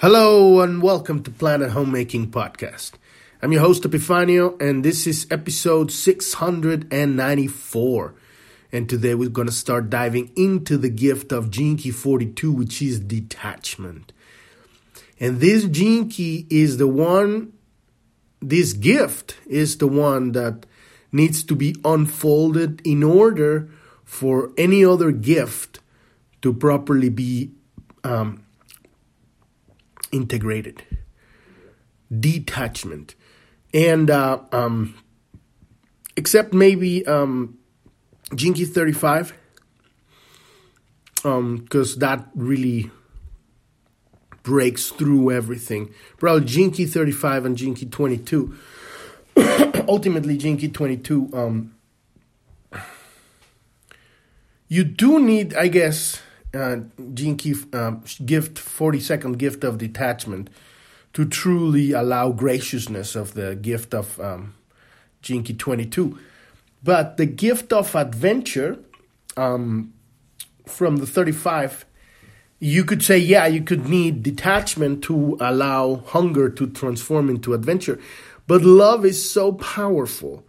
Hello and welcome to Planet Homemaking Podcast. I'm your host Epifanio and this is episode 694. And today we're going to start diving into the gift of Key 42 which is detachment. And this Key is the one this gift is the one that needs to be unfolded in order for any other gift to properly be um, integrated, detachment, and uh, um, except maybe um, Gene Key 35, because um, that really breaks through everything. Probably Gene Key 35 and Gene Key 22. Ultimately, Gene Key 22. Um, you do need, I guess, uh, Key uh, gift, 40 second gift of detachment to truly allow graciousness of the gift of um, Key 22. But the gift of adventure um, from the 35, you could say, yeah, you could need detachment to allow hunger to transform into adventure. But love is so powerful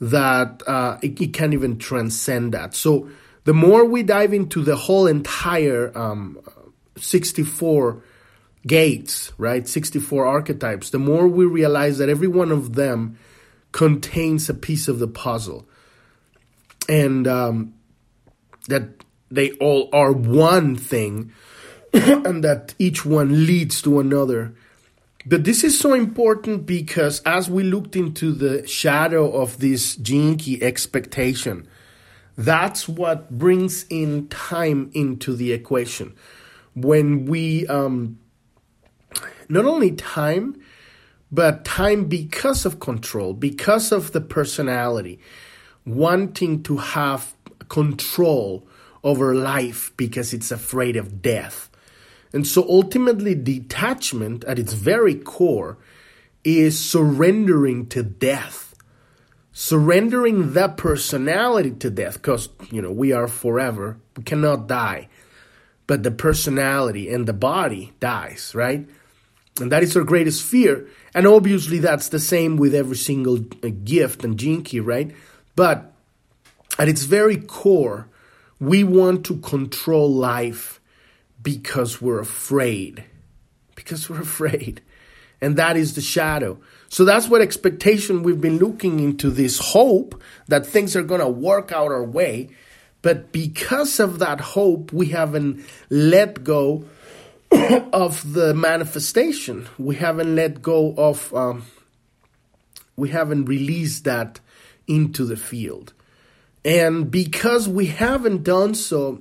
that uh, it, it can't even transcend that. So, the more we dive into the whole entire um, 64 gates, right, 64 archetypes, the more we realize that every one of them contains a piece of the puzzle. And um, that they all are one thing and that each one leads to another. But this is so important because as we looked into the shadow of this Key expectation, that's what brings in time into the equation. When we, um, not only time, but time because of control, because of the personality, wanting to have control over life because it's afraid of death. And so ultimately, detachment at its very core is surrendering to death surrendering that personality to death because you know we are forever we cannot die. But the personality and the body dies right? And that is our greatest fear. And obviously that's the same with every single uh, gift and key right? But at its very core we want to control life because we're afraid. Because we're afraid. And that is the shadow so that's what expectation we've been looking into this hope that things are going to work out our way. But because of that hope, we haven't let go of the manifestation. We haven't let go of, um, we haven't released that into the field. And because we haven't done so,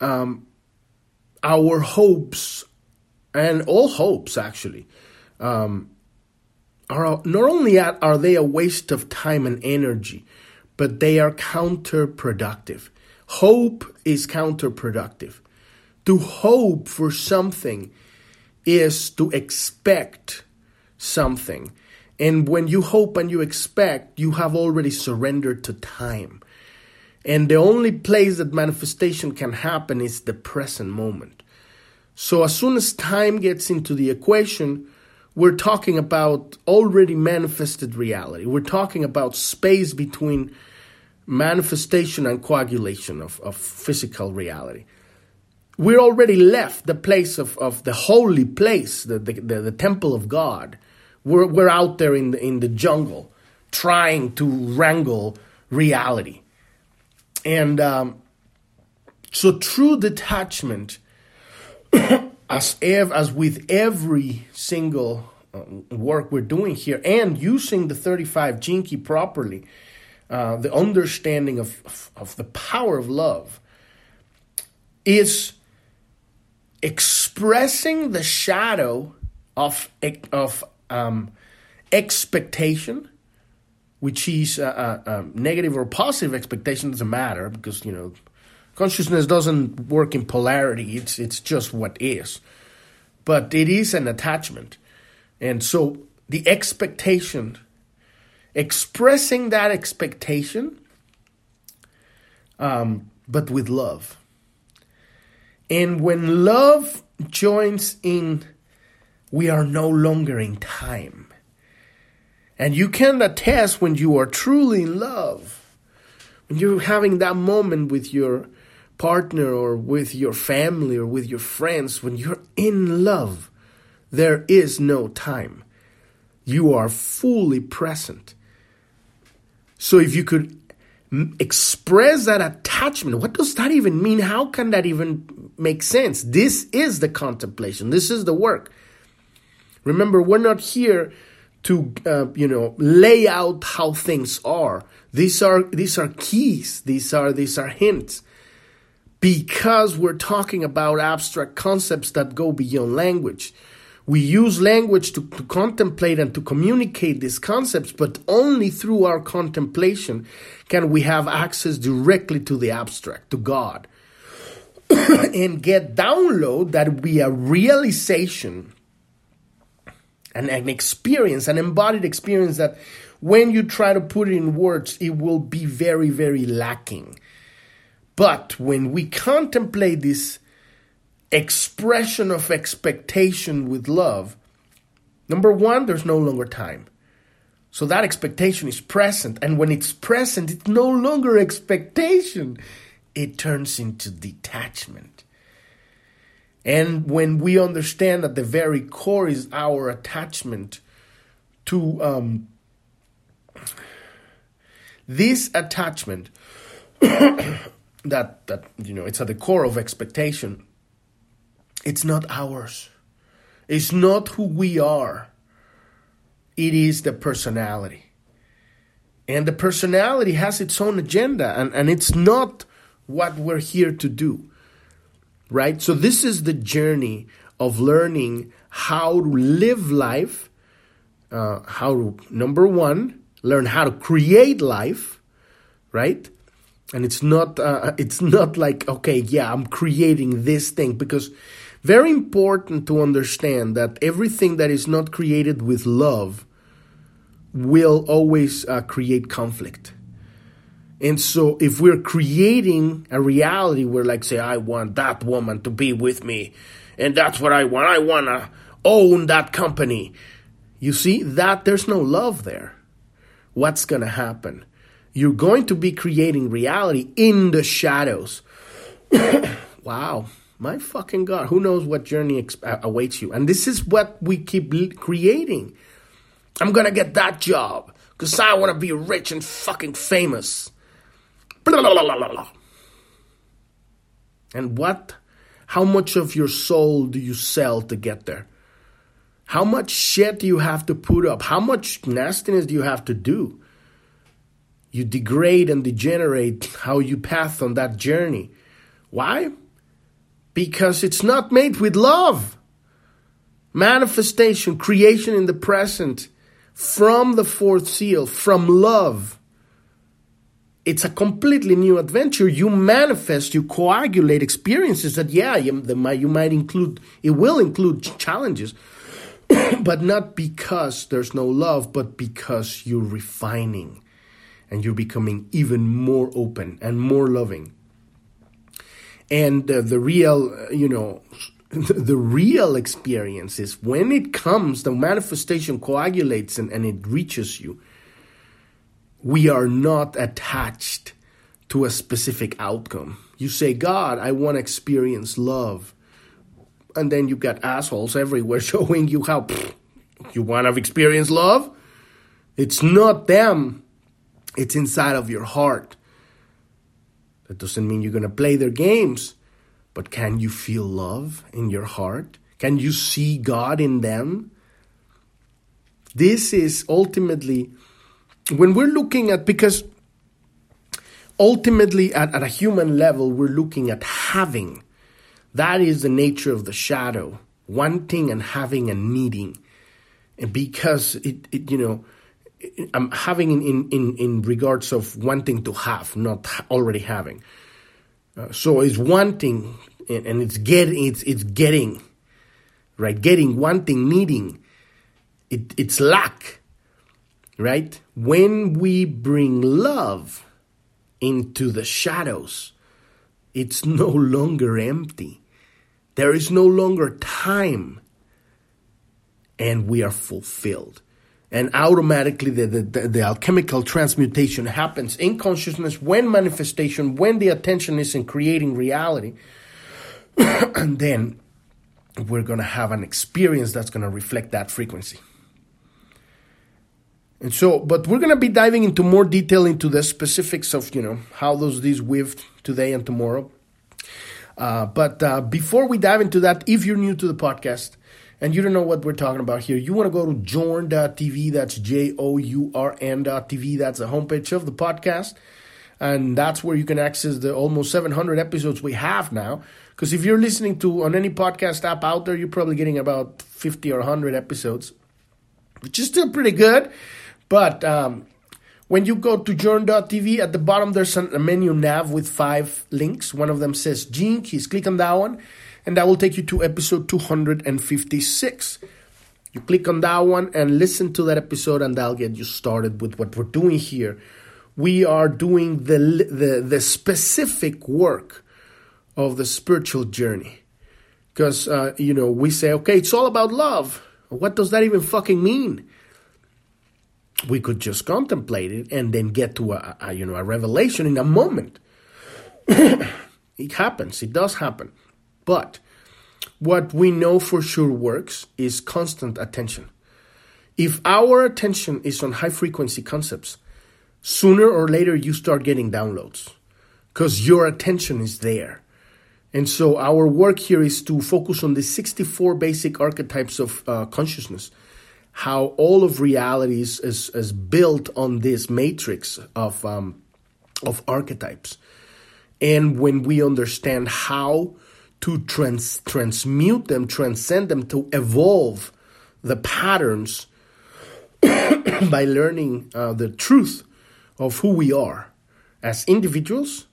um, our hopes, and all hopes actually, um, are not only are they a waste of time and energy, but they are counterproductive. Hope is counterproductive. To hope for something is to expect something. And when you hope and you expect, you have already surrendered to time. And the only place that manifestation can happen is the present moment. So as soon as time gets into the equation, we're talking about already manifested reality. We're talking about space between manifestation and coagulation of, of physical reality. We're already left the place of, of the holy place, the, the, the, the temple of God. We're, we're out there in the, in the jungle trying to wrangle reality. And um, so, true detachment as ev- as with every single uh, work we're doing here and using the 35 gene key properly uh, the understanding of, of, of the power of love is expressing the shadow of of um, expectation which is a, a, a negative or positive expectation doesn't matter because you know Consciousness doesn't work in polarity, it's, it's just what is. But it is an attachment. And so the expectation, expressing that expectation, um, but with love. And when love joins in we are no longer in time. And you can attest when you are truly in love, when you're having that moment with your partner or with your family or with your friends, when you're in love, there is no time. You are fully present. So if you could express that attachment, what does that even mean? How can that even make sense? This is the contemplation. This is the work. Remember, we're not here to uh, you know lay out how things are. These are these are keys. These are these are hints. Because we're talking about abstract concepts that go beyond language. We use language to, to contemplate and to communicate these concepts, but only through our contemplation can we have access directly to the abstract, to God, and get download that be a realization an, an experience, an embodied experience that when you try to put it in words, it will be very, very lacking. But when we contemplate this expression of expectation with love, number one, there's no longer time. So that expectation is present. And when it's present, it's no longer expectation, it turns into detachment. And when we understand that the very core is our attachment to um, this attachment, that that you know, it's at the core of expectation. It's not ours. It's not who we are. It is the personality. And the personality has its own agenda, and, and it's not what we're here to do right? So, this is the journey of learning how to live life, uh, how to, number one, learn how to create life, right? And it's not, uh, it's not like, okay, yeah, I'm creating this thing because very important to understand that everything that is not created with love will always uh, create conflict and so if we're creating a reality where like say I want that woman to be with me and that's what I want. I want to own that company. You see that there's no love there. What's going to happen? You're going to be creating reality in the shadows. wow. My fucking God. Who knows what journey uh, awaits you? And this is what we keep creating. I'm going to get that job because I want to be rich and fucking famous. And what? How much of your soul do you sell to get there? How much shit do you have to put up? How much nastiness do you have to do? You degrade and degenerate how you path on that journey. Why? Because it's not made with love. Manifestation, creation in the present, from the fourth seal, from love it's a completely new adventure. You manifest, you coagulate experiences that, yeah, you, the, you might include, it will include challenges, but not because there's no love, but because you're refining and you're becoming even more open and more loving. And uh, the real, uh, you know, the real experience is when it comes, the manifestation coagulates and, and it reaches you we are not attached to a specific outcome. You say, God, I want to experience love. And then you got assholes everywhere showing you how you want to experience love. It's not them, it's inside of your heart. That doesn't mean you're going to play their games, but can you feel love in your heart? Can you see God in them? This is ultimately when we're looking at, because ultimately at, at a human level, we're looking at having. That is the nature of the shadow wanting and having and needing. And because it, it you know, I'm having in, in, in regards of wanting to have, not already having. Uh, so it's wanting and, and it's getting, it's, it's getting, right? Getting, wanting, needing. It, it's lack right? When we bring love into the shadows, it's no longer empty. There is no longer time, and we are fulfilled. And automatically, the, the, the, alchemical transmutation happens in consciousness when manifestation, when the attention is in creating reality. and then we're going to have an experience that's going to reflect that frequency. And so, but we're going to be diving into more detail into the specifics of, you know, how those these weave today and tomorrow. Uh, but uh, before we dive into that, if you're new to the podcast and you don't know what we're talking about here, you want to go to journ.tv. That's J O U R N.tv. That's the homepage of the podcast. And that's where you can access the almost 700 episodes we have now. Because if you're listening to on any podcast app out there, you're probably getting about 50 or 100 episodes, which is still pretty good. But um, when you go to journ.tv, at the bottom there's a menu nav with five links. One of them says Gene Keys. Click on that one, and that will take you to episode 256. You click on that one and listen to that episode, and that'll get you started with what we're doing here. We are doing the, the, the specific work of the spiritual journey. Because, uh, you know, we say, okay, it's all about love. What does that even fucking mean? we could just contemplate it and then get to a, a you know a revelation in a moment. it happens. It does happen. But what we know for sure works is constant attention. If our attention is on high frequency concepts, sooner or later you start getting downloads because your attention is there. And so our work here is to focus on the 64 basic archetypes of uh, consciousness how all of reality is, is, is built on this matrix of, um, of archetypes. And when we understand how to trans- transmute them, transcend them, to evolve the patterns by learning uh, the truth of who we are as individuals,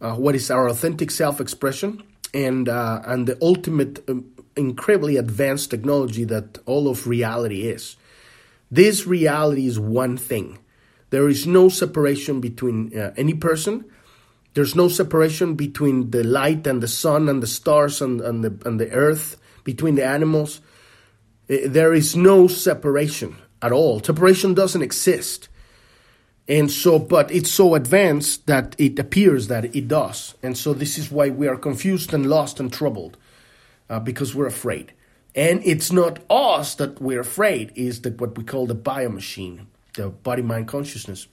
uh, what is our authentic self expression, and, uh, and the ultimate um, incredibly advanced technology that all of reality is. This reality is one thing. There is no separation between uh, any person. There's no separation between the light and the sun and the stars and, and, the, and the earth, between the animals. There is no separation at all. Separation doesn't exist. And so, but it's so advanced that it appears that it does. And so, this is why we are confused and lost and troubled uh, because we're afraid. And it's not us that we're afraid, is the, what we call the biomachine, the body mind consciousness.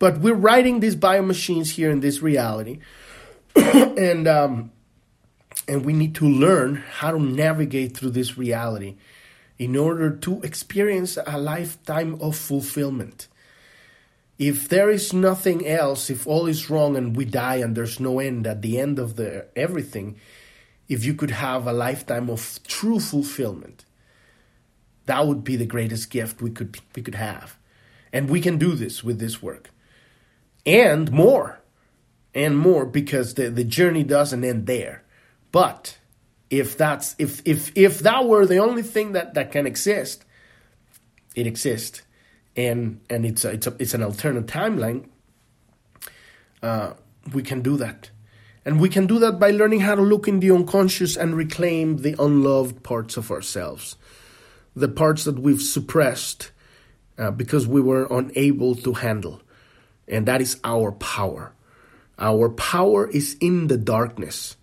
But we're writing these biomachines here in this reality, and um, and we need to learn how to navigate through this reality in order to experience a lifetime of fulfillment. If there is nothing else, if all is wrong and we die and there's no end at the end of the everything, if you could have a lifetime of true fulfillment, that would be the greatest gift we could we could have. And we can do this with this work. And more. And more because the, the journey doesn't end there. But if that's if if if that were the only thing that, that can exist, it exists. And and it's a, it's a, it's an alternate timeline. Uh, we can do that. And we can do that by learning how to look in the unconscious and reclaim the unloved parts of ourselves, the parts that we've suppressed uh, because we were unable to handle. And that is our power. Our power is in the darkness.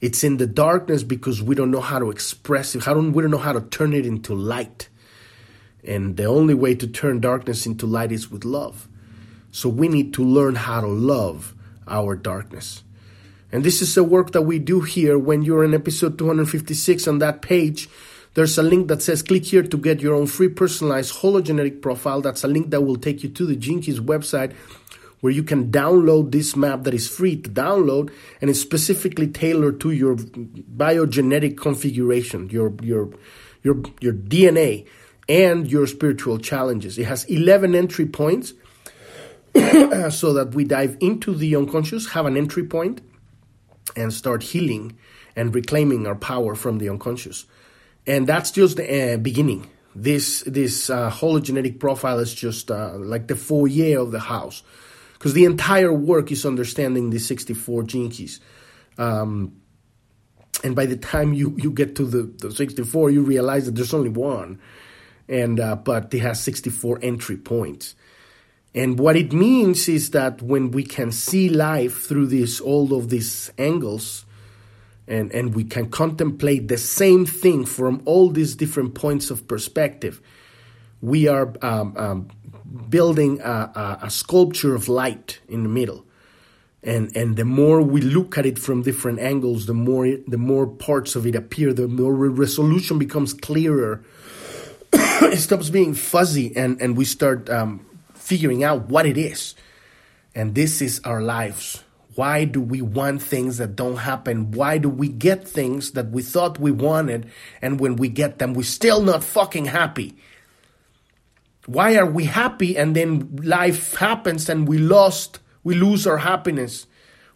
It's in the darkness because we don't know how to express it. How don't, we don't know how to turn it into light. And the only way to turn darkness into light is with love. So we need to learn how to love our darkness. And this is a work that we do here when you're in episode 256 on that page. There's a link that says click here to get your own free personalized hologenetic profile. That's a link that will take you to the Gene Keys website where you can download this map that is free to download and it's specifically tailored to your biogenetic configuration, your your your your DNA and your spiritual challenges. It has 11 entry points so that we dive into the unconscious, have an entry point and start healing and reclaiming our power from the unconscious. And that's just the uh, beginning. This this uh, hologenetic profile is just uh, like the foyer of the house, because the entire work is understanding the 64 gene keys. Um, and by the time you, you get to the, the 64, you realize that there's only one, and uh, but it has 64 entry points. And what it means is that when we can see life through this all of these angles, and, and we can contemplate the same thing from all these different points of perspective, we are um, um, building a, a, a sculpture of light in the middle. And and the more we look at it from different angles the more the more parts of it appear the more resolution becomes clearer. It stops being fuzzy and and we start um, figuring out what it is. And this is our lives. Why do we want things that don't happen? Why do we get things that we thought we wanted? And when we get them we're still not fucking happy why are we happy and then life happens and we lost we lose our happiness.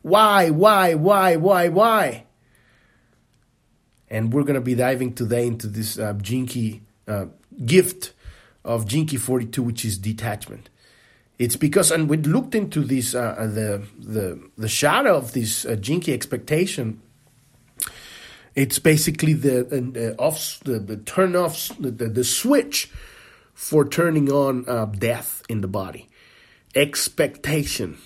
Why, why, why, why, why? And we're going to be diving today into this uh, Key uh, gift of Key 42, which is detachment. It's because, and we looked into this, uh, uh the, the, the shadow of this uh, Key expectation. It's basically the uh, off, the, the turn off, the, the, the switch for turning on uh, death in the body. Expectation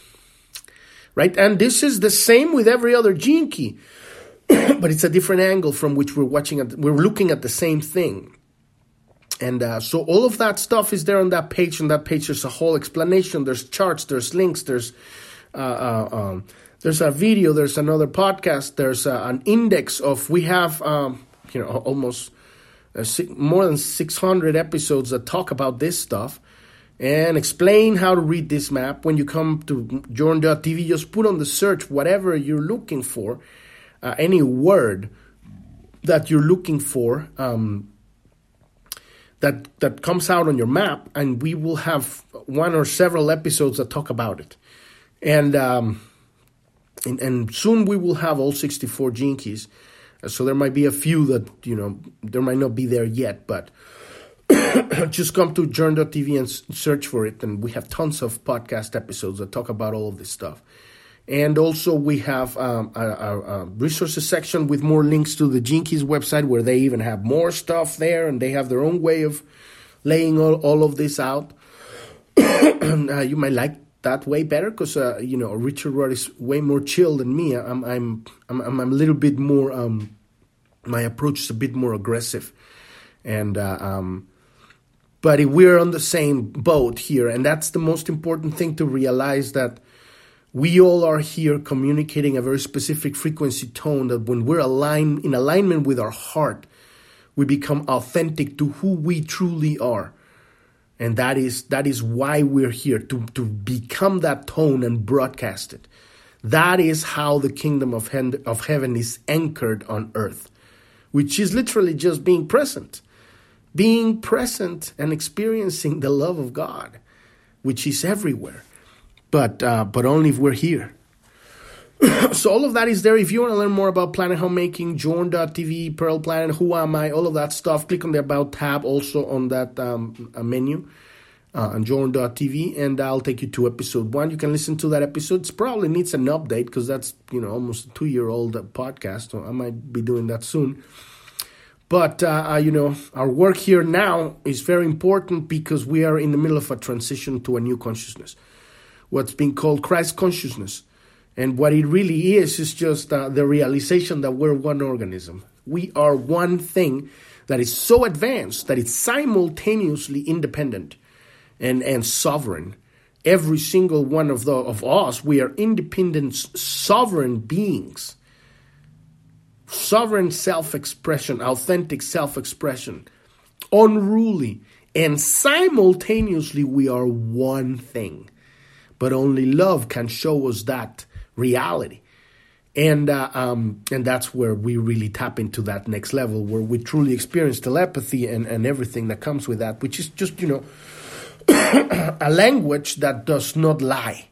right? And this is the same with every other gene key, but it's a different angle from which we're watching. At, we're looking at the same thing. And uh, so all of that stuff is there on that page. On that page, there's a whole explanation. There's charts. There's links. There's uh, uh, um, there's a video. There's another podcast. There's uh, an index of. We have um, you know almost uh, more than 600 episodes that talk about this stuff and explain how to read this map. When you come to journ.tv, just put on the search whatever you're looking for, uh, any word that you're looking for um, that that comes out on your map, and we will have one or several episodes that talk about it. And um, and, and soon we will have all 64 gene keys. So there might be a few that you know there might not be there yet, but just come to journ.tv and search for it. And we have tons of podcast episodes that talk about all of this stuff. And also, we have um, a, a, a, resources section with more links to the Gene Keys website where they even have more stuff there and they have their own way of laying all, all of this out. uh, you might like that way better because, uh, you know, Richard Rudd is way more chill than me. I'm, I'm, I'm, I'm a little bit more, um, my approach is a bit more aggressive. And, uh, um, but we're on the same boat here and that's the most important thing to realize that we all are here communicating a very specific frequency tone that when we're aligned in alignment with our heart we become authentic to who we truly are. And that is that is why we're here to to become that tone and broadcast it. That is how the kingdom of, heaven, of heaven is anchored on earth which is literally just being present being present and experiencing the love of God, which is everywhere, but uh, but only if we're here. so all of that is there. If you want to learn more about Planet Homemaking, Journ.tv, Pearl Planet, Who Am I, all of that stuff, click on the About tab also on that um, menu uh, on Journ.tv, and I'll take you to episode one. You can listen to that episode. It probably needs an update because that's you know almost a two year old podcast. So I might be doing that soon. But, uh, uh, you know, our work here now is very important because we are in the middle of a transition to a new consciousness, what's being called Christ consciousness. And what it really is, is just uh, the realization that we're one organism. We are one thing that is so advanced that it's simultaneously independent and, and sovereign. Every single one of, the, of us, we are independent, sovereign beings sovereign self expression, authentic self expression, unruly, and simultaneously we are one thing. But only love can show us that reality. And uh, um, and that's where we really tap into that next level, where we truly experience telepathy and, and everything that comes with that, which is just you know a language that does not lie.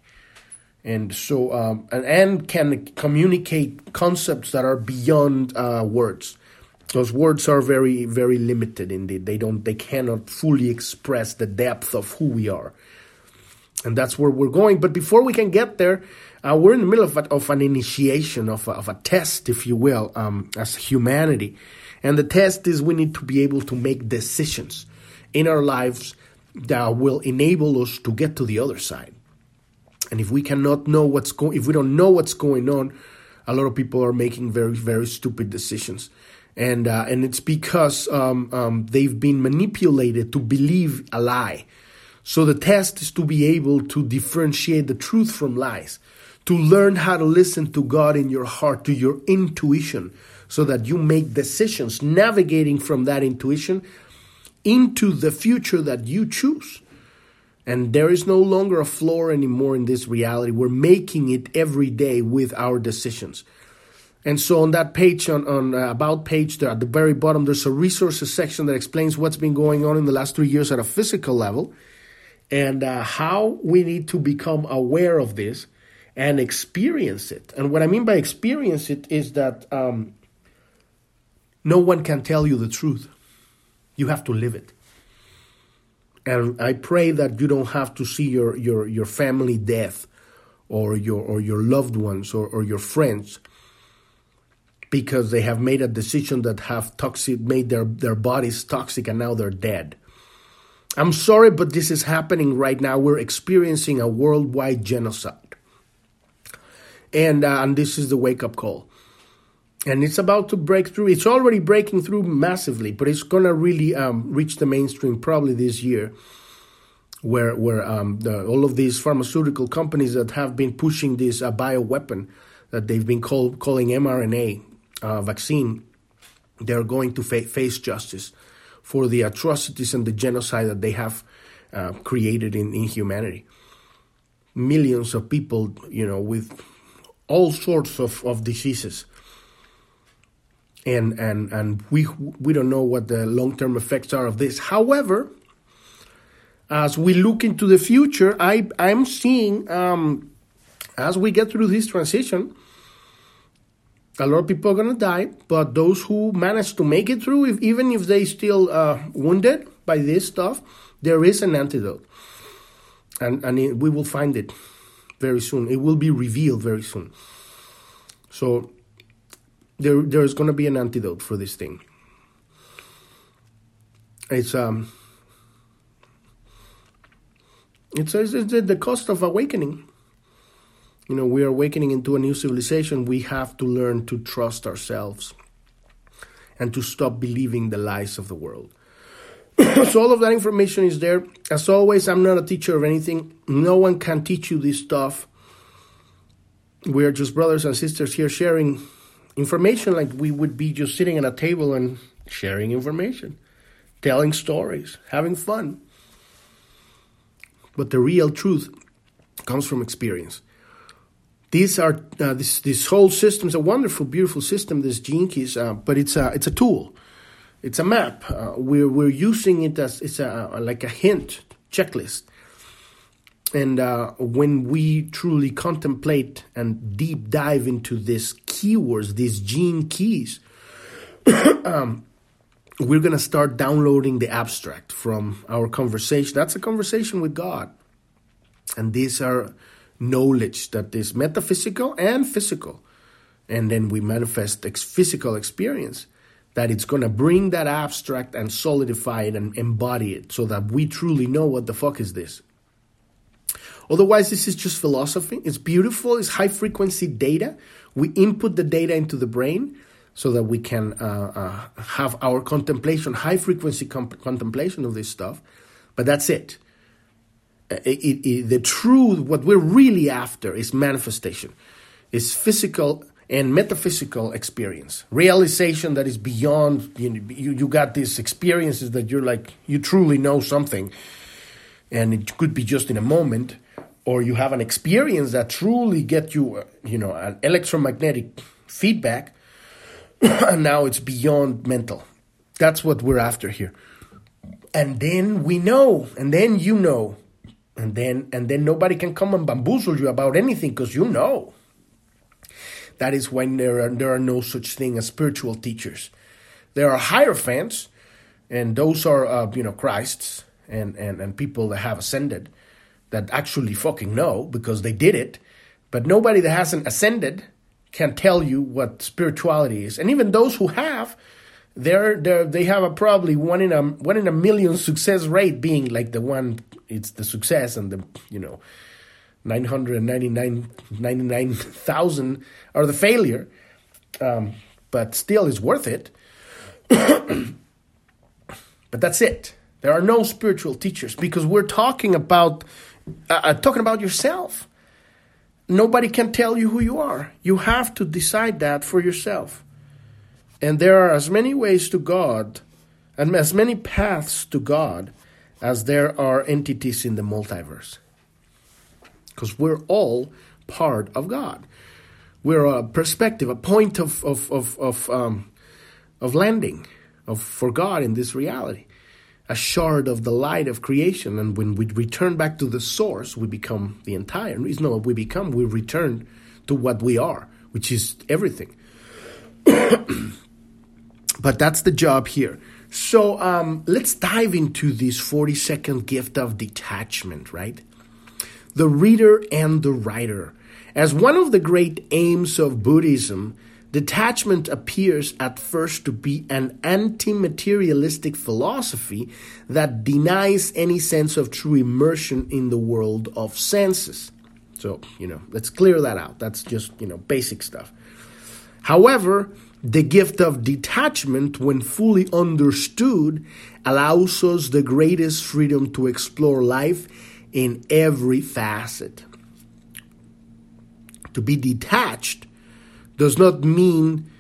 And so um, and, and can communicate concepts that are beyond uh, words. Those words are very very limited indeed. They don't they cannot fully express the depth of who we are. And that's where we're going. But before we can get there uh, we're in the middle of, a, of an initiation of a, of a test, if you will, um, as humanity. And the test is we need to be able to make decisions in our lives that will enable us to get to the other side. And if we cannot know what's going, if we don't know what's going on, a lot of people are making very, very stupid decisions. And, uh, and it's because um, um, they've been manipulated to believe a lie. So the test is to be able to differentiate the truth from lies, to learn how to listen to God in your heart, to your intuition, so that you make decisions navigating from that intuition into the future that you choose. And there is no longer a floor anymore in this reality. We're making it every day with our decisions. And so on that page, on, on uh, about page there at the very bottom, there's a resources section that explains what's been going on in the last three years at a physical level and uh, how we need to become aware of this and experience it. And what I mean by experience it is that um, no one can tell you the truth. You have to live it. And I pray that you don't have to see your, your, your family death or your, or your loved ones or, or your friends because they have made a decision that have toxic made their, their bodies toxic and now they're dead. I'm sorry, but this is happening right now. We're experiencing a worldwide genocide. And, uh, and this is the wake up call and it's about to break through. It's already breaking through massively, but it's gonna really um, reach the mainstream probably this year, where where um, the, all of these pharmaceutical companies that have been pushing this uh, bioweapon that they've been call, calling mRNA uh, vaccine, they're going to fa- face justice for the atrocities and the genocide that they have uh, created in, in humanity. Millions of people, you know, with all sorts of, of diseases and and and we we don't know what the long term effects are of this. However, as we look into the future, I I'm seeing um, as we get through this transition, a lot of people are gonna die, but those who manage to make it through, if, even if they still uh, wounded by this stuff, there is an antidote, and and it, we will find it very soon. It will be revealed very soon. So there there's going to be an antidote for this thing. It's um it's, it's, it's the cost of awakening. You know, we are awakening into a new civilization. We have to learn to trust ourselves and to stop believing the lies of the world. so all of that information is there. As always, I'm not a teacher of anything. No one can teach you this stuff. We are just brothers and sisters here sharing information like we would be just sitting at a table and sharing information, telling stories, having fun. But the real truth comes from experience. These are uh, this this whole system is a wonderful, beautiful system. This gene keys, uh, but it's a it's a tool, it's a map. Uh, we're we're using it as it's a like a hint checklist and uh, when we truly contemplate and deep dive into these keywords, these gene keys, um, we're going to start downloading the abstract from our conversation. That's a conversation with God. And these are knowledge that is metaphysical and physical. And then we manifest ex- physical experience that it's going to bring that abstract and solidify it and embody it so that we truly know what the fuck is this. Otherwise, this is just philosophy. It's beautiful, it's high frequency data. We input the data into the brain so that we can uh, uh, have our contemplation, high frequency comp- contemplation of this stuff. But that's it. Uh, it, it, it. The truth, what we're really after, is manifestation, is physical and metaphysical experience, realization that is beyond. You, know, you, you got these experiences that you're like you truly know something, and it could be just in a moment, or you have an experience that truly get you, uh, you know, an electromagnetic feedback, and now it's beyond mental. That's what we're after here. And then we know, and then you know, and then and then nobody can come and bamboozle you about anything because you know. That is when there are there are no such thing as spiritual teachers. There are higher fans, and those are uh, you know Christs and, and and people that have ascended that actually fucking know because they did it, But nobody that hasn't ascended can tell you what spirituality is. And even those who have, they're, they're they have a probably one in a one in a million success rate being like the one it's the success and the you know 999,000 are the failure. Um, but still is worth it. but that's it. There are no spiritual teachers because we're talking about uh, uh, talking about yourself. Nobody can tell you who you are. You have to decide that for yourself. And there are as many ways to God and as many paths to God as there are entities in the multiverse. Because we're all part of God. We're a perspective, a point of, of, of, of, um, of landing of, for God in this reality a shard of the light of creation. And when we return back to the source, we become the entire. It's not what we become, we return to what we are, which is everything. but that's the job here. So um, let's dive into this 40 second gift of detachment, right? The reader and the writer. As one of the great aims of Buddhism, Detachment appears at first to be an anti materialistic philosophy that denies any sense of true immersion in the world of senses. So, you know, let's clear that out. That's just, you know, basic stuff. However, the gift of detachment, when fully understood, allows us the greatest freedom to explore life in every facet. To be detached does not mean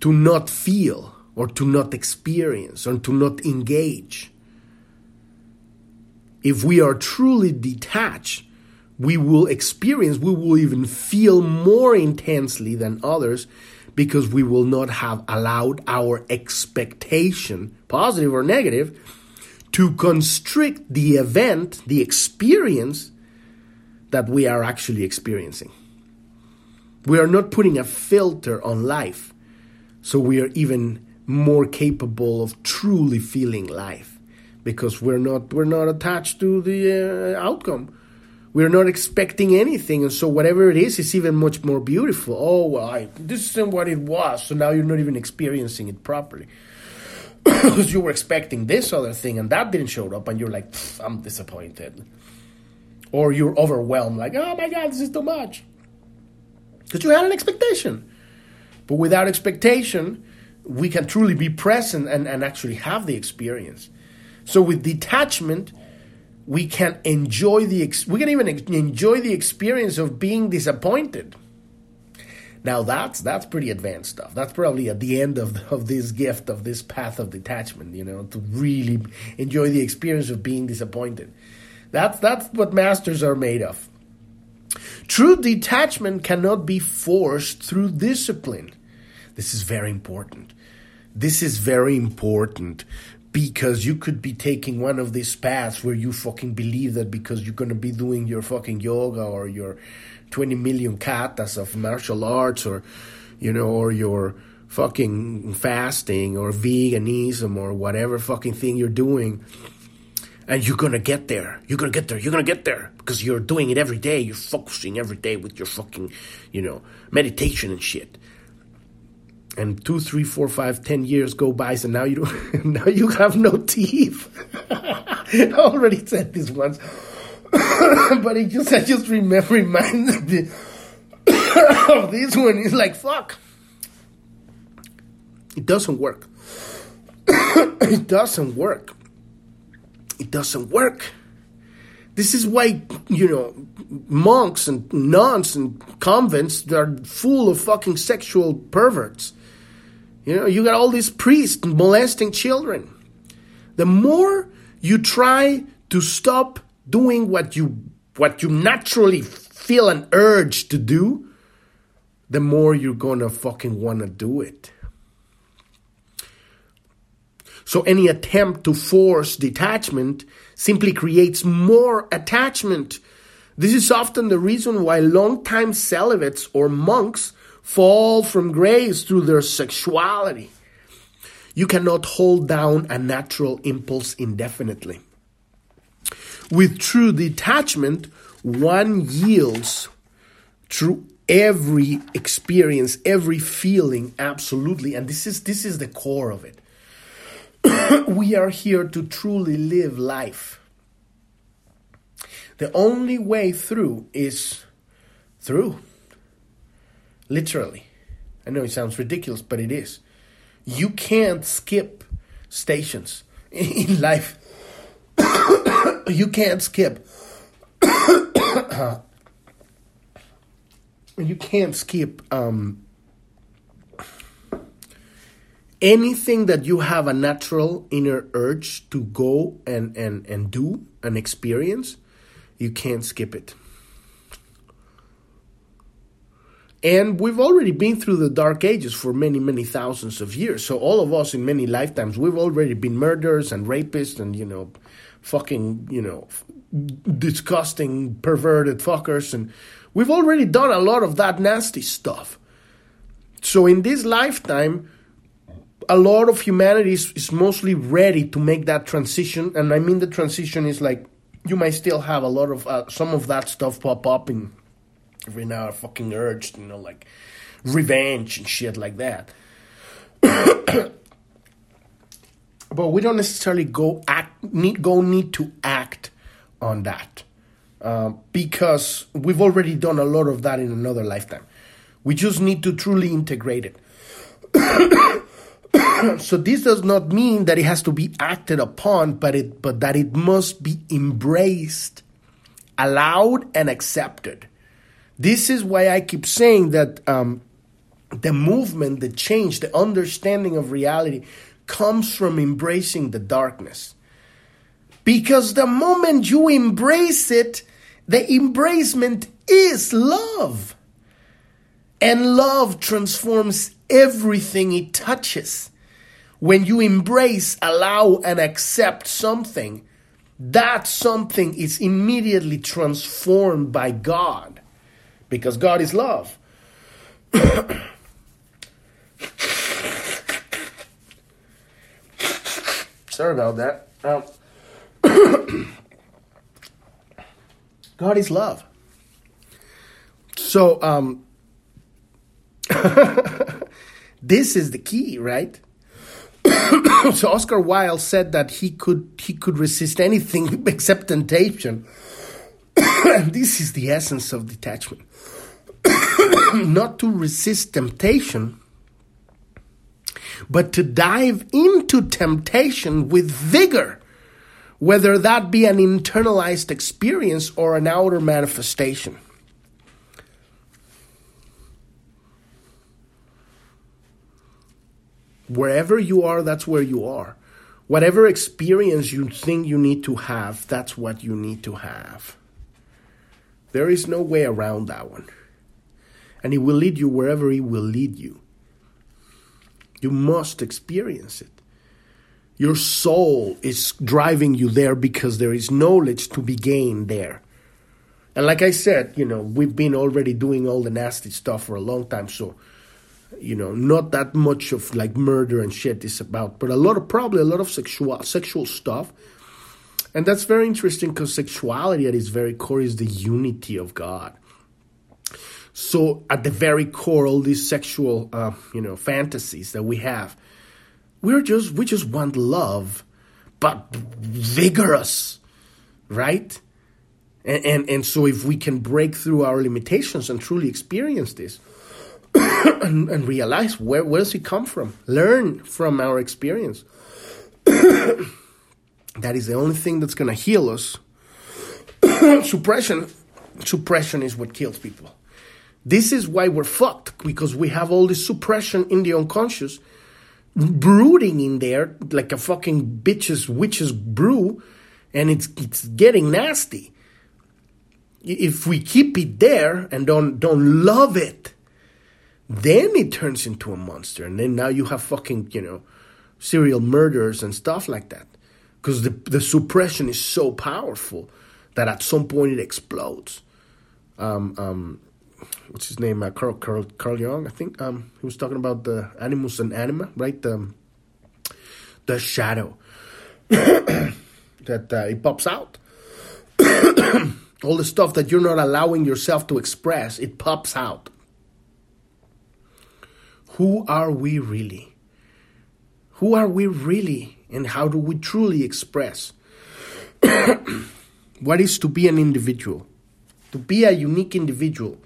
to not feel or to not experience or to not engage. If we are truly detached, we will experience, we will even feel more intensely than others because we will not have allowed our expectation, positive or negative, to constrict the event, the experience that we are actually experiencing. We are not putting a filter on life, so we are even more capable of truly feeling life because we're not we're not attached to the uh, outcome. We're not expecting anything, and so whatever it is, it's even much more beautiful. Oh, well, I, this isn't what it was, so now you're not even experiencing it properly because you were expecting this other thing, and that didn't show up, and you're like, I'm disappointed, or you're overwhelmed, like, oh my god, this is too much because you had an expectation. But without expectation, we can truly be present and, and actually have the experience. So with detachment, we can enjoy the ex- we can even enjoy the experience of being disappointed. Now that's that's pretty advanced stuff. That's probably at the end of of this gift of this path of detachment. You know, to really enjoy the experience of being disappointed. That's that's what masters are made of. True detachment cannot be forced through discipline. This is very important. This is very important because you could be taking one of these paths where you fucking believe that because you're going to be doing your fucking yoga or your 20 million katas of martial arts or, you know, or your fucking fasting or veganism or whatever fucking thing you're doing and you're gonna get there. You're gonna get there. You're gonna get there because you're doing it every day. You're focusing every day with your fucking, you know, meditation and shit. And two, three, four, five, ten years go by, so now you don't, now you have no teeth. I already said this once, but it just I just remember reminded me of this one. It's like fuck. It doesn't work. it doesn't work it doesn't work. This is why, you know, monks and nuns and convents are full of fucking sexual perverts. You know, you got all these priests molesting children. The more you try to stop doing what you what you naturally feel an urge to do, the more you're gonna fucking wanna do it. So any attempt to force detachment simply creates more attachment. This is often the reason why long-time celibates or monks fall from grace through their sexuality. You cannot hold down a natural impulse indefinitely. With true detachment, one yields through every experience, every feeling, absolutely. And this is this is the core of it. we are here to truly live life. The only way through is through. Literally. I know it sounds ridiculous, but it is. You can't skip stations in life. you can't skip. you can't skip um, anything that you have a natural inner urge to go and, and, and do and experience, you can't skip it. And we've already been through the dark ages for many, many thousands of years. So all of us in many lifetimes, we've already been murderers and rapists and, you know, fucking, you know, disgusting, perverted fuckers. And we've already done a lot of that nasty stuff. So in this lifetime, a lot of humanity is, is mostly ready to make that transition. And I mean, the transition is like, you might still have a lot of, uh, some of that stuff pop up in every now a fucking urge, you know, like revenge and shit like that. but we don't necessarily go act need go need to act on that uh, because we've already done a lot of that in another lifetime. We just need to truly integrate it. so this does not mean that it has to be acted upon, but it but that it must be embraced, allowed, and accepted. This is why I keep saying that um, the movement, the change, the understanding of reality comes from embracing the darkness. Because the moment you embrace it, the embracement is love. And love transforms everything it touches. When you embrace, allow, and accept something, that something is immediately transformed by God because God is love. Sorry about that. Um, God is love. So, um, this is the key, right? so Oscar Wilde said that he could he could resist anything except temptation. this is the essence of detachment. Not to resist temptation, but to dive into temptation with vigor, whether that be an internalized experience or an outer manifestation. Wherever you are, that's where you are. Whatever experience you think you need to have, that's what you need to have. There is no way around that one. And He will lead you wherever He will lead you. You must experience it. Your soul is driving you there because there is knowledge to be gained there. And like I said, you know, we've been already doing all the nasty stuff for a long time, so you know, not that much of like murder and shit is about, but a lot of probably a lot of sexual sexual stuff and that's very interesting because sexuality at its very core is the unity of God. So at the very core, all these sexual, uh, you know, fantasies that we have, we're just we just want love, but vigorous, right? And and, and so if we can break through our limitations and truly experience this, and, and realize where where does it come from, learn from our experience. That is the only thing that's going to heal us. suppression, suppression is what kills people. This is why we're fucked because we have all this suppression in the unconscious brooding in there like a fucking bitch's witch's brew and it's it's getting nasty. If we keep it there and don't don't love it, then it turns into a monster and then now you have fucking, you know, serial murders and stuff like that because the, the suppression is so powerful that at some point it explodes. Um, um, what's his name? Uh, Carl, Carl, Carl Jung, I think. Um, he was talking about the animus and anima, right? The, the shadow that uh, it pops out. all the stuff that you're not allowing yourself to express, it pops out. Who are we really? Who are we really? And how do we truly express? what is to be an individual? To be a unique individual.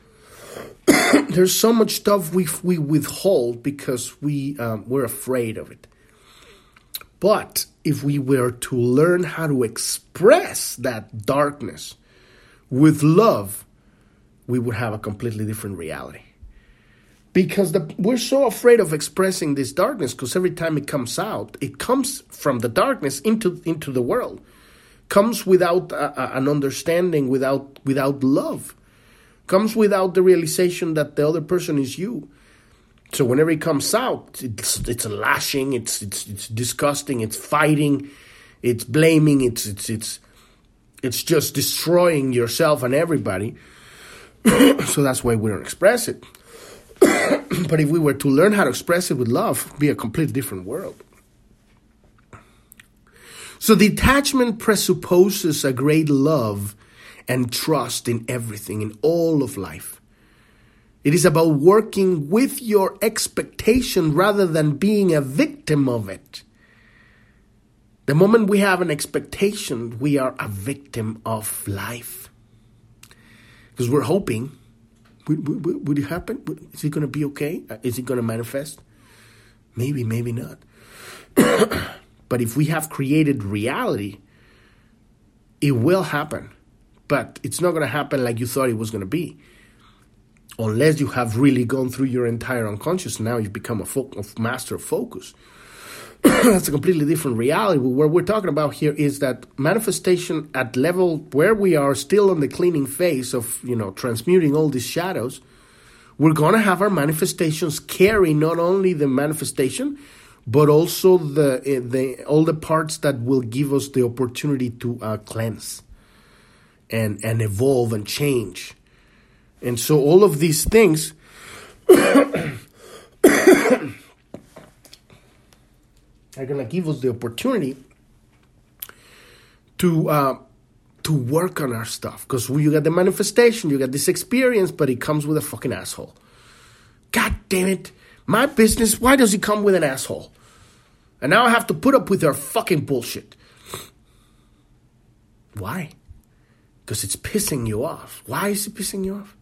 There's so much stuff we, we withhold because we, um, we're afraid of it. But if we were to learn how to express that darkness with love, we would have a completely different reality. Because the, we're so afraid of expressing this darkness because every time it comes out, it comes from the darkness into, into the world. Comes without a, a, an understanding, without, without love. Comes without the realization that the other person is you. So whenever it comes out, it's it's lashing, it's it's it's disgusting, it's fighting, it's blaming, it's it's it's it's just destroying yourself and everybody. so that's why we don't express it. but if we were to learn how to express it with love, be a completely different world. So detachment presupposes a great love and trust in everything, in all of life. It is about working with your expectation rather than being a victim of it. The moment we have an expectation, we are a victim of life. Because we're hoping, would, would, would it happen? Is it going to be okay? Uh, is it going to manifest? Maybe, maybe not. but if we have created reality, it will happen. But it's not going to happen like you thought it was going to be unless you have really gone through your entire unconscious, now you've become a, fo- a master of focus. That's a completely different reality. What we're talking about here is that manifestation at level where we are still on the cleaning phase of, you know, transmuting all these shadows. We're to have our manifestations carry not only the manifestation, but also the eh, the all the parts that will give us the opportunity to uh, cleanse and and evolve and change and so all of these things are going to give us the opportunity to uh, to work on our stuff because you got the manifestation, you got this experience, but it comes with a fucking asshole. God damn it! My business. Why does it come with an asshole? And now I have to put up with their fucking bullshit. Why? Because it's pissing you off. Why is it pissing you off?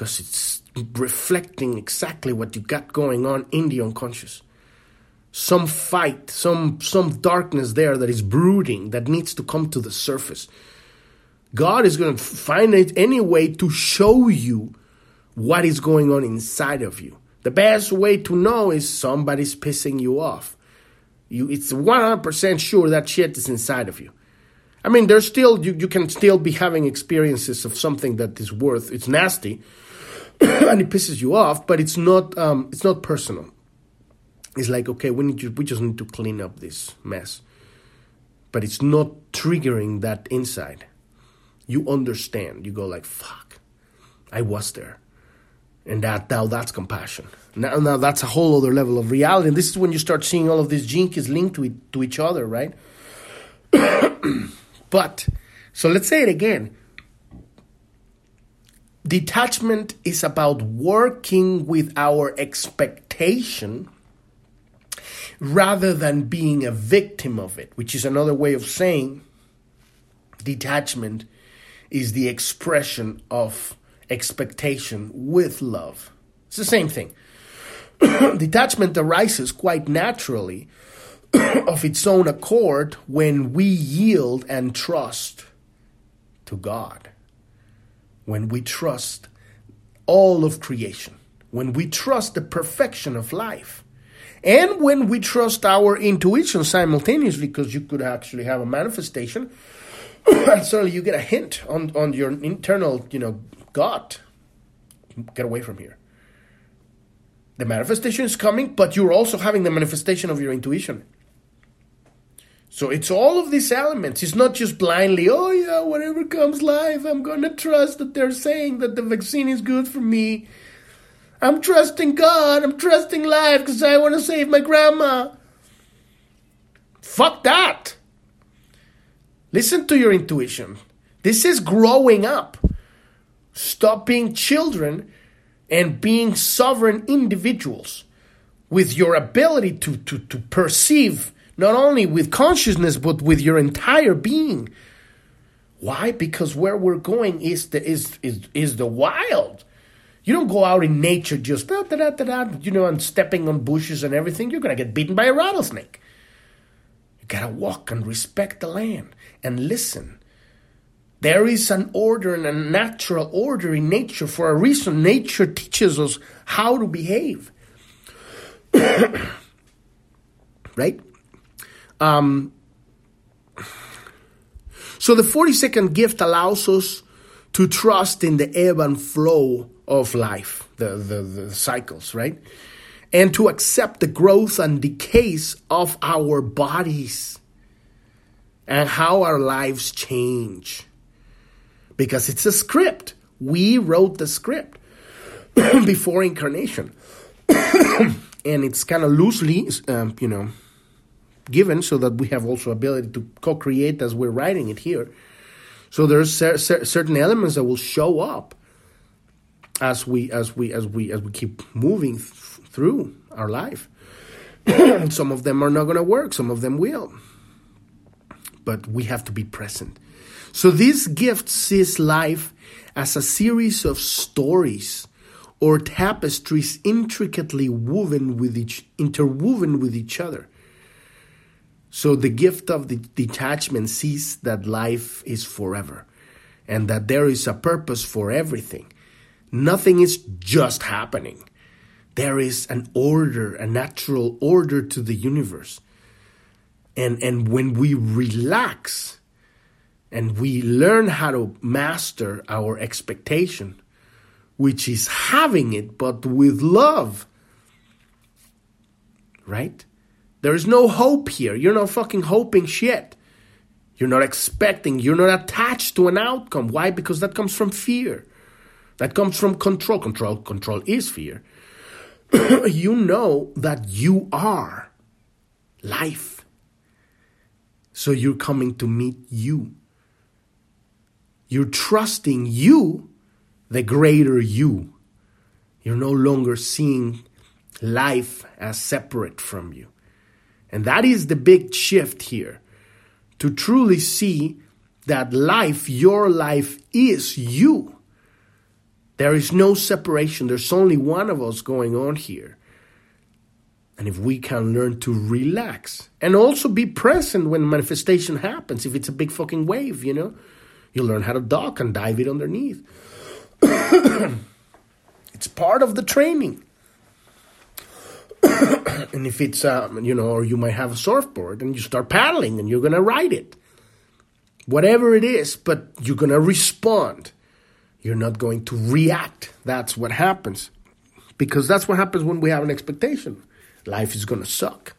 because it's reflecting exactly what you got going on in the unconscious. Some fight, some some darkness there that is brooding that needs to come to the surface. God is going to find it any way to show you what is going on inside of you. The best way to know is somebody's pissing you off. You, it's 100% sure that shit is inside of you. I mean, there's still, you, you can still be having experiences of something that is worth, it's nasty, and it pisses you off, but it's not um, it's not personal. It's like okay, we need to, we just need to clean up this mess, but it's not triggering that inside. You understand. You go like fuck, I was there, and that now that's compassion. Now now that's a whole other level of reality. And this is when you start seeing all of these keys linked to it, to each other, right? but so let's say it again Detachment is about working with our expectation rather than being a victim of it, which is another way of saying detachment is the expression of expectation with love. It's the same thing. Detachment arises quite naturally of its own accord when we yield and trust to God when we trust all of creation, when we trust the perfection of life, and when we trust our intuition simultaneously, because you could actually have a manifestation, and suddenly you get a hint on, on your internal, you know, God, get away from here. The manifestation is coming, but you're also having the manifestation of your intuition. So it's all of these elements. It's not just blindly, oh yeah, whatever comes live, I'm to trust that they're saying that the vaccine is good for me. I'm trusting God. I'm trusting life because I want to save my grandma. Fuck that. Listen to your intuition. This is growing up. Stop being children and being sovereign individuals with your ability to, to, to perceive not only with consciousness but with your entire being. Why? Because where we're going is the is is, is the wild. You don't go out in nature just da, da, da, da, da, you know, and stepping on bushes and everything. You're gonna get bitten by a rattlesnake. You gotta walk and respect the land and listen. There is an order and a natural order in nature for a reason. Nature teaches us how to behave. right? Um, so the 42nd gift allows us to trust in the ebb and flow of life, the, the, the cycles, right? And to accept the growth and decays of our bodies and how our lives change. Because it's a script. We wrote the script before incarnation. and it's kind of loosely, um, you know, given so that we have also ability to co-create as we're writing it here. So there's cer- cer- certain elements that will show up as we as we as we as we keep moving th- through our life. some of them are not going to work. Some of them will. But we have to be present. So this gift sees life as a series of stories or tapestries intricately woven with each interwoven with each other. So the gift of the detachment sees that life is forever and that there is a purpose for everything. Nothing is just happening. There is an order, a natural order to the universe. And, and when we relax and we learn how to master our expectation, which is having it, but with love, right? There is no hope here. You're not fucking hoping shit. You're not expecting, you're not attached to an outcome. Why? Because that comes from fear. That comes from control. Control control is fear. you know that you are life. So you're coming to meet you. You're trusting you, the greater you. You're no longer seeing life as separate from you. And that is the big shift here to truly see that life, your life, is you. There is no separation. There's only one of us going on here. And if we can learn to relax and also be present when manifestation happens, if it's a big fucking wave, you know, you learn how to dock and dive it underneath. it's part of the training. and if it's, um, you know, or you might have a surfboard and you start paddling and you're going to ride it. Whatever it is, but you're going to respond. You're not going to react. That's what happens. Because that's what happens when we have an expectation. Life is going to suck.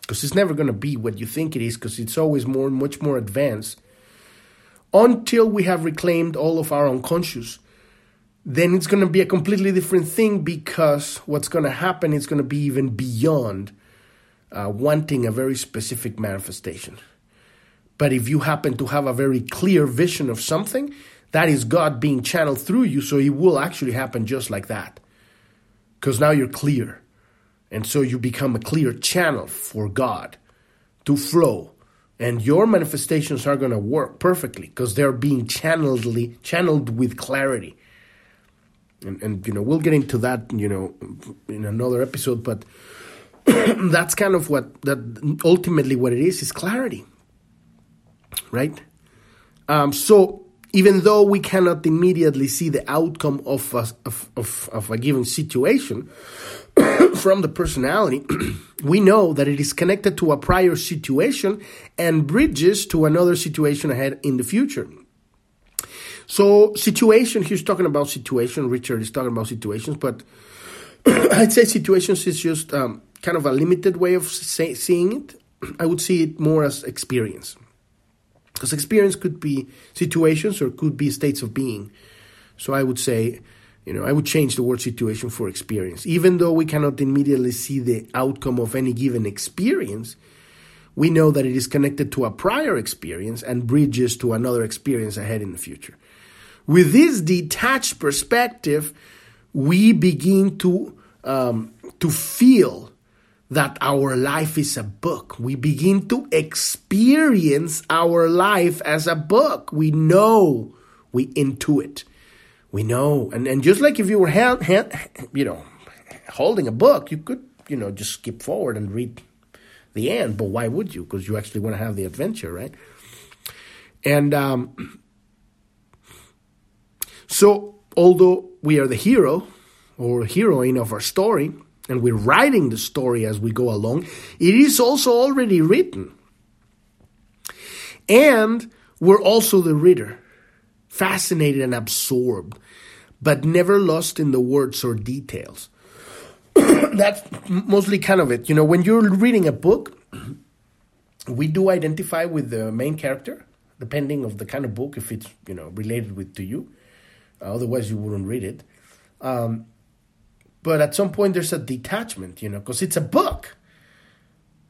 Because it's never going to be what you think it is, because it's always more, much more advanced. Until we have reclaimed all of our unconscious then it's going to be a completely different thing because what's going to happen is going to be even beyond uh, wanting a very specific manifestation. But if you happen to have a very clear vision of something, that is God being channeled through you, so it will actually happen just like that. Because now you're clear. And so you become a clear channel for God to flow. And your manifestations are going to work perfectly because they're being channeled, channeled with clarity and, and you know we'll get into that you know in another episode but that's kind of what that ultimately what it is is clarity right um, so even though we cannot immediately see the outcome of a, of, of, of a given situation from the personality, we know that it is connected to a prior situation and bridges to another situation ahead in the future. So situation, he's talking about situation. Richard is talking about situations, but I'd say situations is just um, kind of a limited way of say, seeing it. I would see it more as experience, because experience could be situations or could be states of being. So I would say, you know, I would change the word situation for experience. Even though we cannot immediately see the outcome of any given experience, we know that it is connected to a prior experience and bridges to another experience ahead in the future. With this detached perspective, we begin to um, to feel that our life is a book. We begin to experience our life as a book. We know, we intuit, we know, and and just like if you were hand, hand, you know, holding a book, you could you know just skip forward and read the end. But why would you? Because you actually want to have the adventure, right? And um, so, although we are the hero or heroine of our story, and we're writing the story as we go along, it is also already written. And we're also the reader, fascinated and absorbed, but never lost in the words or details. That's mostly kind of it. You know, when you're reading a book, we do identify with the main character, depending of the kind of book, if it's, you know, related with to you. otherwise, you wouldn't read it. Um, but at some point, there's a detachment, you know, because it's a book.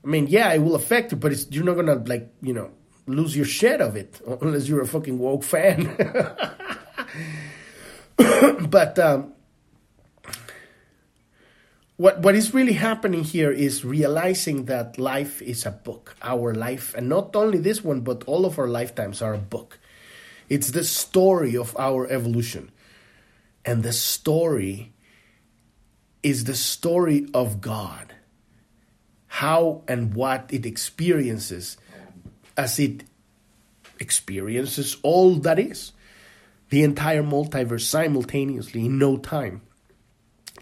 I mean, yeah, it will affect you, but it's, you're not gonna like, you know, lose your shit of it unless you're a fucking woke fan. but um, what what is really happening here is realizing that life is a book, our life, and not only this one, but all of our lifetimes are a book. It's the story of our evolution, and the story is the story of God. How and what it experiences as it experiences all that is. The entire multiverse simultaneously in no time.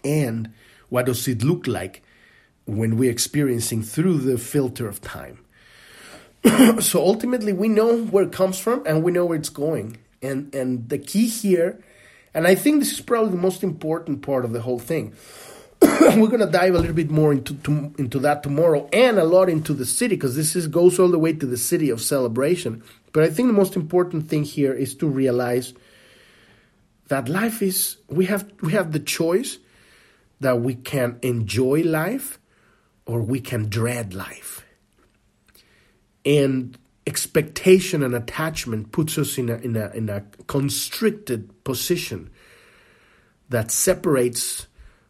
And what does it look like when we're experiencing through the filter of time? so ultimately, we know where it comes from and we know where it's going. And, and the key here, and I think this is probably the most important part of the whole thing we're gonna dive a little bit more into to, into that tomorrow, and a lot into the siddhi because this is goes all the way to the siddhi of celebration. But I think the most important thing here is to realize that life is we have we have the choice that we can enjoy life or we can dread life. And expectation and attachment puts us in a in a in a constricted position that separates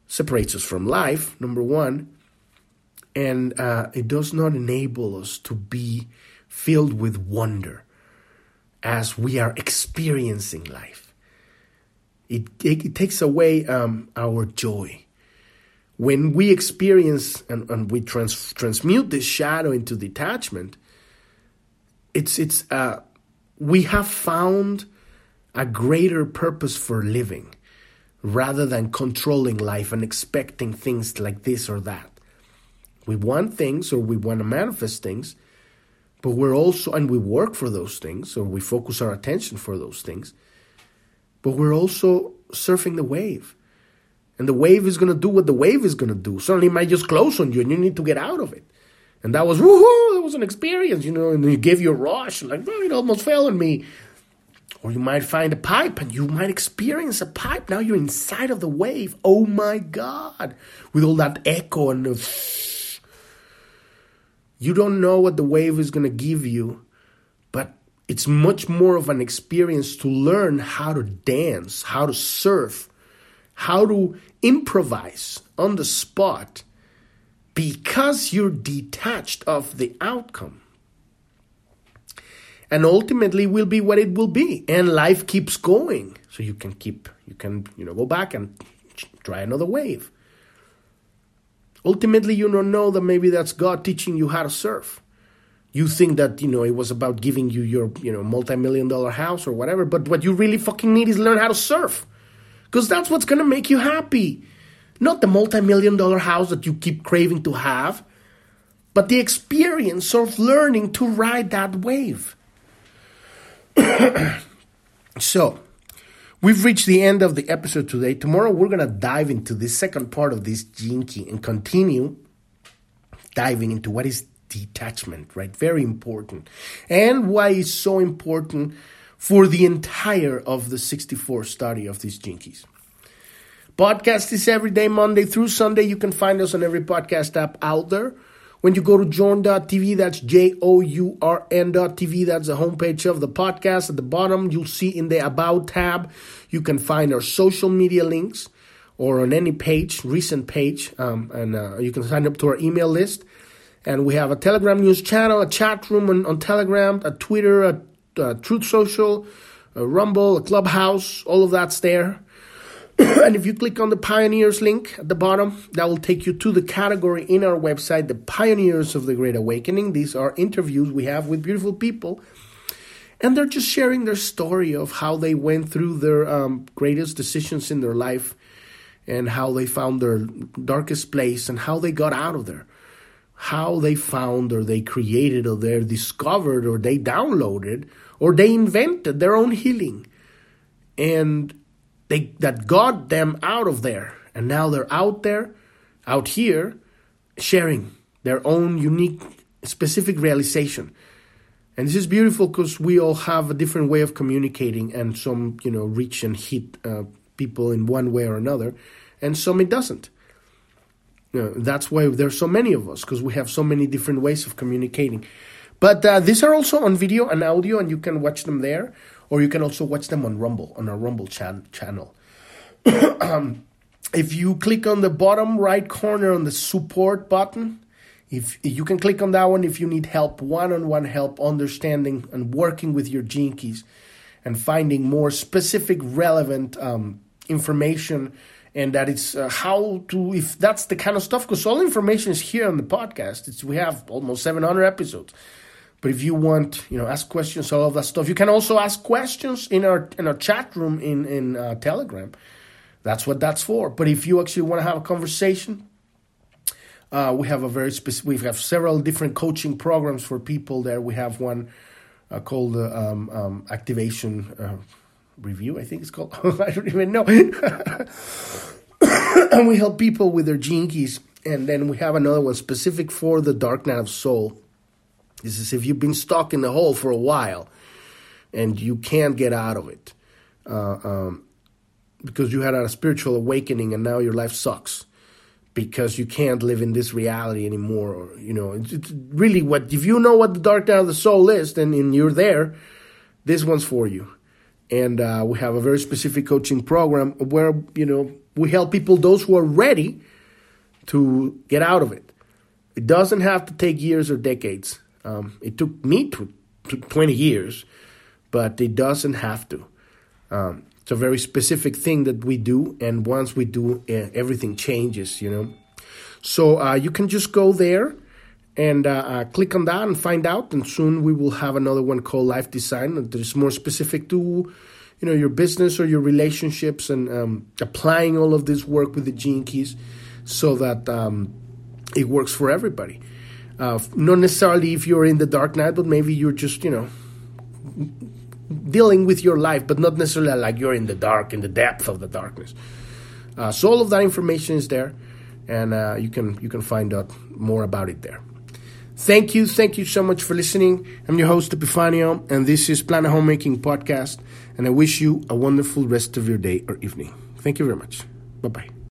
separates us from life, number one, and uh, it does not enable us to be filled with wonder as we are experiencing life. It, it, it takes away um, our joy. When we experience and, and we trans, transmute this shadow into detachment, it's, it's, uh, we have found a greater purpose for living rather than controlling life and expecting things like this or that. We want things or we want to manifest things, but we're also, and we work for those things or we focus our attention for those things, but we're also surfing the wave. And the wave is going to do what the wave is going to do. Suddenly it might just close on you and you need to get out of it. And that was, woohoo, that was an experience, you know, and you a rush, like, it almost fell on me. Or you might find a pipe and you might experience a pipe. Now you're inside of the wave. Oh my God. With all that echo and the. You don't know what the wave is going to give you, but it's much more of an experience to learn how to dance, how to surf, how to improvise on the spot because you're detached of the outcome and ultimately will be what it will be. And life keeps going. So you can keep you can you know go back and try another wave. Ultimately you don't know that maybe that's god teaching you how to surf. You think that you know it was about giving you your you know multi-million dollar house or whatever but what you really fucking need is learn how to surf. Because that's what's to make you happy. Not the multi-million dollar house that you keep craving to have but the experience of learning to ride that wave so, we've reached the end of the episode today. Tomorrow, we're going to dive into the second part of this key and continue diving into what is detachment, right? Very important. And why it's so important for the entire of the 64 study of these keys. Podcast is every day, Monday through Sunday. You can find us on every podcast app out there When you go to journ.tv, that's J O U R N.tv, that's the homepage of the podcast. At the bottom, you'll see in the About tab, you can find our social media links or on any page, recent page, um, and uh, you can sign up to our email list. And we have a Telegram news channel, a chat room on, on Telegram, a Twitter, a, a Truth Social, a Rumble, a Clubhouse, all of that's there. and if you click on the Pioneers link at the bottom, that will take you to the category in our website, the Pioneers of the Great Awakening. These are interviews we have with beautiful people. And they're just sharing their story of how they went through their um, greatest decisions in their life and how they found their darkest place and how they got out of there. How they found or they created or they discovered or they downloaded or they invented their own healing. And they that got them out of there. And now they're out there, out here, sharing their own unique, specific realization. And this is beautiful because we all have a different way of communicating, and some, you know, reach and hit uh, people in one way or another, and some it doesn't. You know, that's why there's so many of us because we have so many different ways of communicating. But uh, these are also on video and audio, and you can watch them there, or you can also watch them on Rumble on our Rumble chan- channel. if you click on the bottom right corner on the support button, if you can click on that one if you need help, one-on-one help, understanding and working with your keys, and finding more specific, relevant um, information and that it's uh, how to if that's the kind of stuff because all information is here on the podcast it's we have almost 700 episodes but if you want you know ask questions all of that stuff you can also ask questions in our in our chat room in in uh, telegram that's what that's for but if you actually want to have a conversation uh, we have a very specific we have several different coaching programs for people there we have one uh, called um, um, activation uh, review, I think it's called. I don't even know. and we help people with their gene keys. And then we have another one specific for the dark night of soul. This is if you've been stuck in the hole for a while and you can't get out of it uh, um, because you had a spiritual awakening and now your life sucks because you can't live in this reality anymore. Or, you know, it's, it's really what if you know what the dark night of the soul is, then and you're there. This one's for you and uh, we have a very specific coaching program where you know we help people those who are ready to get out of it it doesn't have to take years or decades um, it took me to, to 20 years but it doesn't have to um, it's a very specific thing that we do and once we do uh, everything changes you know so uh, you can just go there and uh, uh, click on that and find out. And soon we will have another one called Life Design that is more specific to you know your business or your relationships and um, applying all of this work with the gene keys so that um, it works for everybody. Uh, not necessarily if you're in the dark night, but maybe you're just you know dealing with your life, but not necessarily like you're in the dark, in the depth of the darkness. Uh, so all of that information is there, and uh, you can you can find out more about it there. Thank you. Thank you so much for listening. I'm your host, Epifanio, and this is Planet Homemaking Podcast. And I wish you a wonderful rest of your day or evening. Thank you very much. Bye bye.